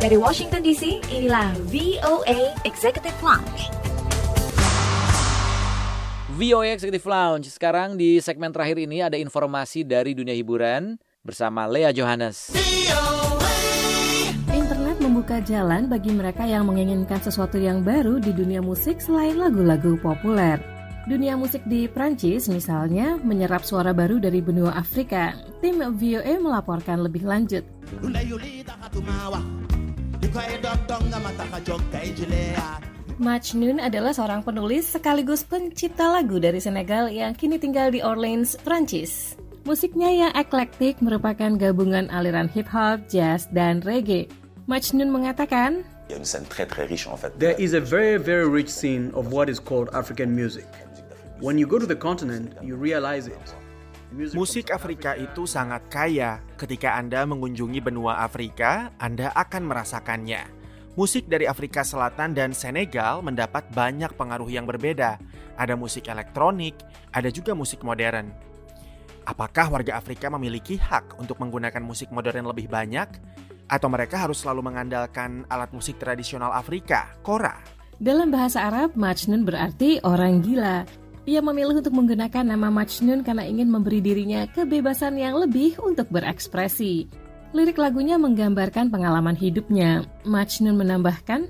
Dari Washington DC, inilah VOA Executive Lounge. VOA Executive Lounge. Sekarang di segmen terakhir ini ada informasi dari dunia hiburan bersama Lea Johannes. Internet membuka jalan bagi mereka yang menginginkan sesuatu yang baru di dunia musik selain lagu-lagu populer. Dunia musik di Prancis misalnya menyerap suara baru dari benua Afrika. Tim VOA melaporkan lebih lanjut. Majnun adalah seorang penulis sekaligus pencipta lagu dari Senegal yang kini tinggal di Orleans, Prancis. Musiknya yang eklektik merupakan gabungan aliran hip-hop, jazz, dan reggae. Majnun mengatakan, There is a very, very rich scene of what is called African music. When you go to the continent, you realize it. Musik Afrika itu sangat kaya. Ketika Anda mengunjungi benua Afrika, Anda akan merasakannya. Musik dari Afrika Selatan dan Senegal mendapat banyak pengaruh yang berbeda. Ada musik elektronik, ada juga musik modern. Apakah warga Afrika memiliki hak untuk menggunakan musik modern lebih banyak? Atau mereka harus selalu mengandalkan alat musik tradisional Afrika, kora? Dalam bahasa Arab, Majnun berarti orang gila. Ia memilih untuk menggunakan nama Majnun karena ingin memberi dirinya kebebasan yang lebih untuk berekspresi. Lirik lagunya menggambarkan pengalaman hidupnya. Majnun menambahkan,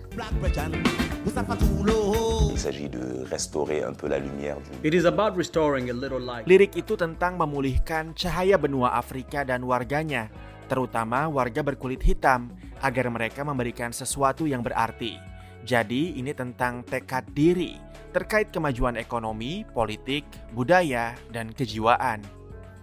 It is about restoring a little light. Lirik itu tentang memulihkan cahaya benua Afrika dan warganya, terutama warga berkulit hitam, agar mereka memberikan sesuatu yang berarti. Jadi, ini tentang tekad diri terkait kemajuan ekonomi, politik, budaya, dan kejiwaan.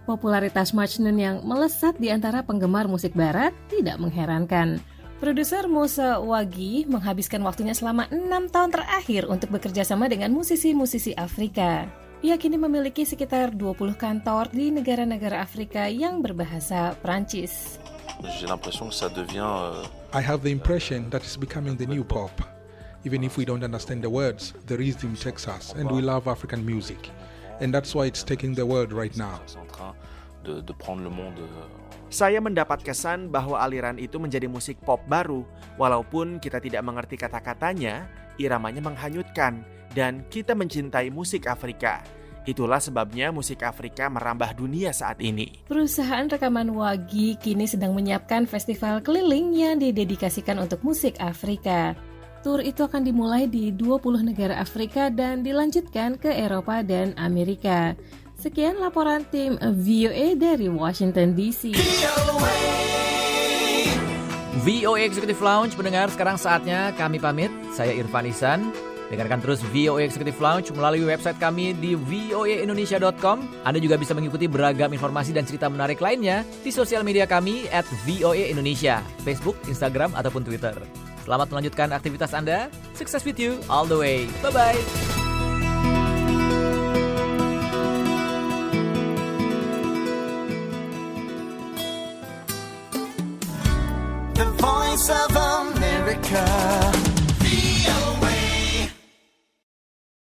popularitas Majnun yang melesat di antara penggemar musik barat tidak mengherankan. Produser Musa Wagi menghabiskan waktunya selama enam tahun terakhir untuk bekerja sama dengan musisi-musisi Afrika. Ia kini memiliki sekitar 20 kantor di negara-negara Afrika yang berbahasa Prancis. Devient euh, I have the impression that it's becoming the new pop. Even if we don't understand the words, the rhythm takes us, and we love African music. And that's why it's taking the world right now. euh, Saya mendapat kesan bahwa aliran itu menjadi musik pop baru, walaupun kita tidak mengerti kata-katanya, iramanya menghanyutkan, dan kita mencintai musik Afrika. Itulah sebabnya musik Afrika merambah dunia saat ini. Perusahaan rekaman Wagi kini sedang menyiapkan festival keliling yang didedikasikan untuk musik Afrika. Tur itu akan dimulai di 20 negara Afrika dan dilanjutkan ke Eropa dan Amerika. Sekian laporan tim VOA dari Washington DC. VOA Executive Lounge pendengar sekarang saatnya kami pamit. Saya Irfan Isan. Dengarkan terus VOA Executive Lounge melalui website kami di voaindonesia.com. Anda juga bisa mengikuti beragam informasi dan cerita menarik lainnya di sosial media kami at VOA Indonesia, Facebook, Instagram, ataupun Twitter. Selamat melanjutkan aktivitas Anda. Success with you all the way. Bye-bye. The voice of America.